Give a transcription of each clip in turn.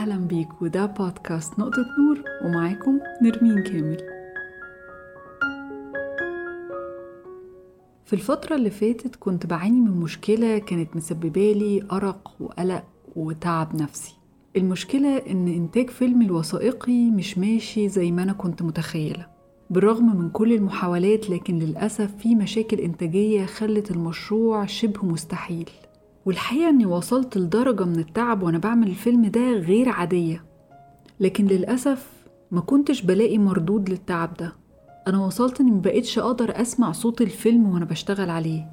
أهلا بيك وده بودكاست نقطة نور ومعاكم نرمين كامل. في الفترة اللي فاتت كنت بعاني من مشكلة كانت مسببالي أرق وقلق وتعب نفسي. المشكلة إن إنتاج فيلم الوثائقي مش ماشي زي ما أنا كنت متخيلة. بالرغم من كل المحاولات لكن للأسف في مشاكل إنتاجية خلت المشروع شبه مستحيل. والحقيقة إني وصلت لدرجة من التعب وأنا بعمل الفيلم ده غير عادية. لكن للأسف ما كنتش بلاقي مردود للتعب ده. أنا وصلت إني مبقتش أقدر أسمع صوت الفيلم وأنا بشتغل عليه.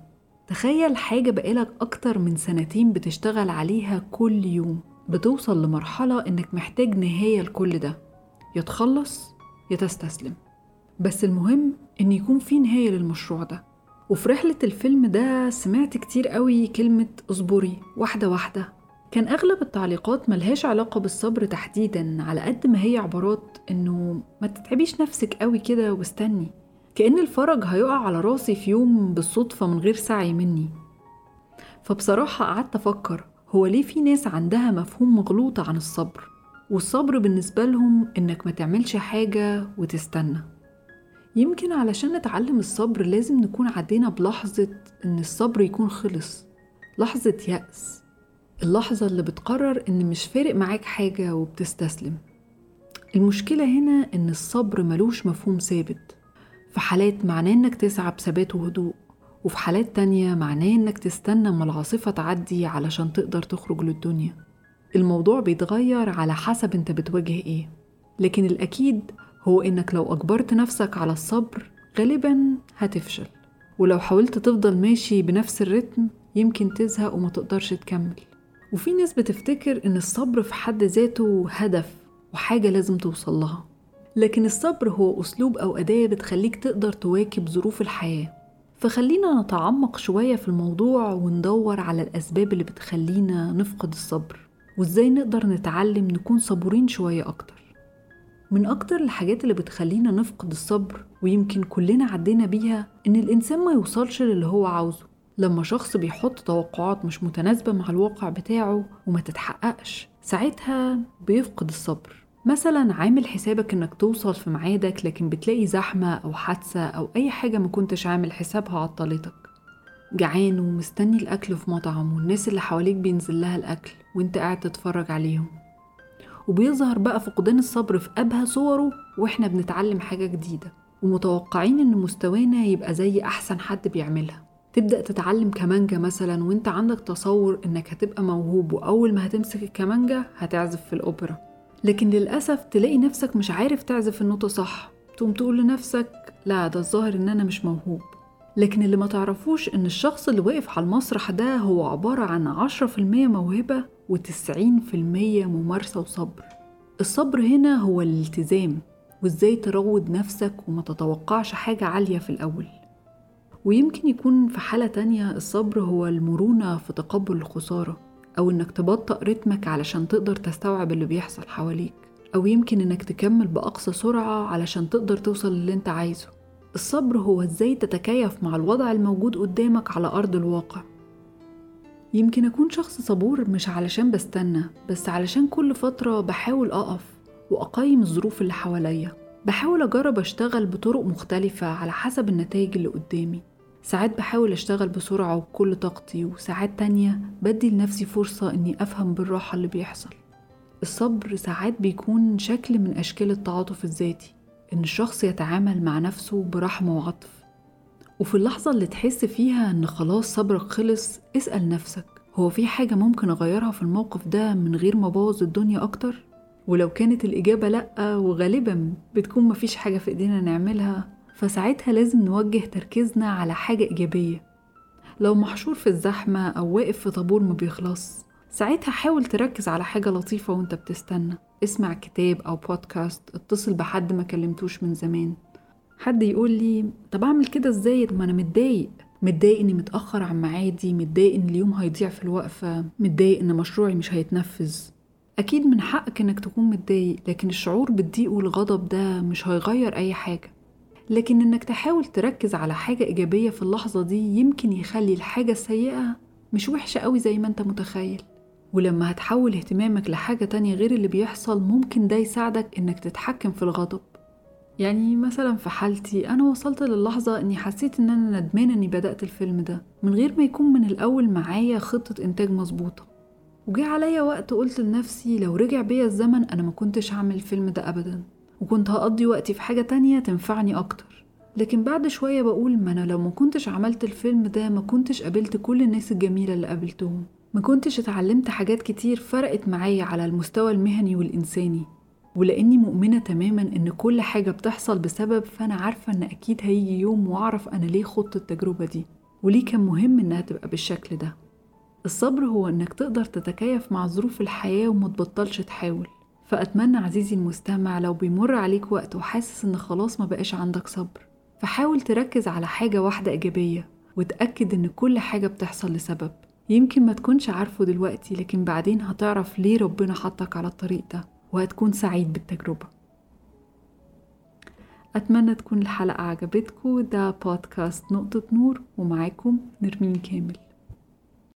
تخيل حاجة بقالك أكتر من سنتين بتشتغل عليها كل يوم. بتوصل لمرحلة إنك محتاج نهاية لكل ده. يا تخلص يا تستسلم. بس المهم إن يكون في نهاية للمشروع ده. وفي رحلة الفيلم ده سمعت كتير قوي كلمة اصبري واحدة واحدة. كان أغلب التعليقات ملهاش علاقة بالصبر تحديدا على قد ما هي عبارات إنه ما تتعبيش نفسك قوي كده واستني. كأن الفرج هيقع على راسي في يوم بالصدفة من غير سعي مني. فبصراحة قعدت أفكر هو ليه في ناس عندها مفهوم مغلوط عن الصبر؟ والصبر بالنسبة لهم إنك ما تعملش حاجة وتستنى. يمكن علشان نتعلم الصبر لازم نكون عدينا بلحظة إن الصبر يكون خلص لحظة يأس اللحظة اللي بتقرر إن مش فارق معاك حاجة وبتستسلم. المشكلة هنا إن الصبر ملوش مفهوم ثابت في حالات معناه إنك تسعى بثبات وهدوء وفي حالات تانية معناه إنك تستنى أما العاصفة تعدي علشان تقدر تخرج للدنيا. الموضوع بيتغير على حسب أنت بتواجه إيه لكن الأكيد هو إنك لو أجبرت نفسك على الصبر غالبا هتفشل. ولو حاولت تفضل ماشي بنفس الرتم يمكن تزهق وما تقدرش تكمل. وفي ناس بتفتكر إن الصبر في حد ذاته هدف وحاجة لازم توصل لها. لكن الصبر هو أسلوب أو أداة بتخليك تقدر تواكب ظروف الحياة. فخلينا نتعمق شوية في الموضوع وندور على الأسباب اللي بتخلينا نفقد الصبر. وإزاي نقدر نتعلم نكون صبورين شوية أكتر. من أكتر الحاجات اللي بتخلينا نفقد الصبر ويمكن كلنا عدينا بيها إن الإنسان ما يوصلش للي هو عاوزه. لما شخص بيحط توقعات مش متناسبة مع الواقع بتاعه وما تتحققش ساعتها بيفقد الصبر. مثلا عامل حسابك إنك توصل في ميعادك لكن بتلاقي زحمة أو حادثة أو أي حاجة ما كنتش عامل حسابها عطلتك. جعان ومستني الأكل في مطعم والناس اللي حواليك بينزل لها الأكل وأنت قاعد تتفرج عليهم. وبيظهر بقى فقدان الصبر في أبهى صوره وإحنا بنتعلم حاجة جديدة ومتوقعين إن مستوانا يبقى زي أحسن حد بيعملها. تبدأ تتعلم كمانجا مثلا وإنت عندك تصور إنك هتبقى موهوب وأول ما هتمسك الكمانجا هتعزف في الأوبرا. لكن للأسف تلاقي نفسك مش عارف تعزف النوتة صح. تقوم تقول لنفسك لا ده الظاهر إن أنا مش موهوب. لكن اللي ما تعرفوش إن الشخص اللي واقف على المسرح ده هو عبارة عن عشرة في المية موهبة وتسعين في المية ممارسة وصبر. الصبر هنا هو الالتزام وإزاي تروض نفسك وما تتوقعش حاجة عالية في الأول. ويمكن يكون في حالة تانية الصبر هو المرونة في تقبل الخسارة أو إنك تبطأ رتمك علشان تقدر تستوعب اللي بيحصل حواليك أو يمكن إنك تكمل بأقصى سرعة علشان تقدر توصل للي أنت عايزه. الصبر هو إزاي تتكيف مع الوضع الموجود قدامك على أرض الواقع. يمكن أكون شخص صبور مش علشان بستنى بس علشان كل فترة بحاول أقف وأقيم الظروف اللي حواليا. بحاول أجرب أشتغل بطرق مختلفة على حسب النتائج اللي قدامي. ساعات بحاول أشتغل بسرعة وبكل طاقتي وساعات تانية بدي لنفسي فرصة إني أفهم بالراحة اللي بيحصل. الصبر ساعات بيكون شكل من أشكال التعاطف الذاتي إن الشخص يتعامل مع نفسه برحمة وعطف. وفي اللحظة اللي تحس فيها إن خلاص صبرك خلص اسأل نفسك هو في حاجة ممكن أغيرها في الموقف ده من غير ما أبوظ الدنيا أكتر؟ ولو كانت الإجابة لأ وغالبا بتكون مفيش حاجة في إيدينا نعملها فساعتها لازم نوجه تركيزنا على حاجة إيجابية. لو محشور في الزحمة أو واقف في طابور ما بيخلص ساعتها حاول تركز على حاجة لطيفة وأنت بتستنى. اسمع كتاب أو بودكاست اتصل بحد ما كلمتوش من زمان. حد يقول لي طب أعمل كده إزاي؟ ما أنا متضايق. متضايق إني متأخر عن ميعادي متضايق إن اليوم هيضيع في الوقفة متضايق إن مشروعي مش هيتنفذ. أكيد من حقك إنك تكون متضايق لكن الشعور بالضيق والغضب ده مش هيغير أي حاجة. لكن إنك تحاول تركز على حاجة إيجابية في اللحظة دي يمكن يخلي الحاجة السيئة مش وحشة قوي زي ما أنت متخيل. ولما هتحول اهتمامك لحاجة تانية غير اللي بيحصل ممكن ده يساعدك إنك تتحكم في الغضب. يعني مثلا في حالتي أنا وصلت للحظة إني حسيت إن أنا ندمانة إني بدأت الفيلم ده من غير ما يكون من الأول معايا خطة إنتاج مظبوطة. وجه عليا وقت قلت لنفسي لو رجع بيا الزمن أنا ما كنتش هعمل الفيلم ده أبدا وكنت هقضي وقتي في حاجة تانية تنفعني أكتر. لكن بعد شوية بقول ما أنا لو ما كنتش عملت الفيلم ده ما كنتش قابلت كل الناس الجميلة اللي قابلتهم. ما كنتش اتعلمت حاجات كتير فرقت معايا على المستوى المهني والإنساني. ولأني مؤمنة تماما إن كل حاجة بتحصل بسبب فأنا عارفة إن أكيد هيجي يوم وأعرف أنا ليه خضت التجربة دي وليه كان مهم إنها تبقى بالشكل ده. الصبر هو إنك تقدر تتكيف مع ظروف الحياة وما تبطلش تحاول. فأتمنى عزيزي المستمع لو بيمر عليك وقت وحاسس إن خلاص ما بقاش عندك صبر فحاول تركز على حاجة واحدة إيجابية وتأكد إن كل حاجة بتحصل لسبب. يمكن ما تكونش عارفه دلوقتي لكن بعدين هتعرف ليه ربنا حطك على الطريق ده. وهتكون سعيد بالتجربة. أتمنى تكون الحلقة عجبتكم. ده بودكاست نقطة نور ومعاكم نرمين كامل.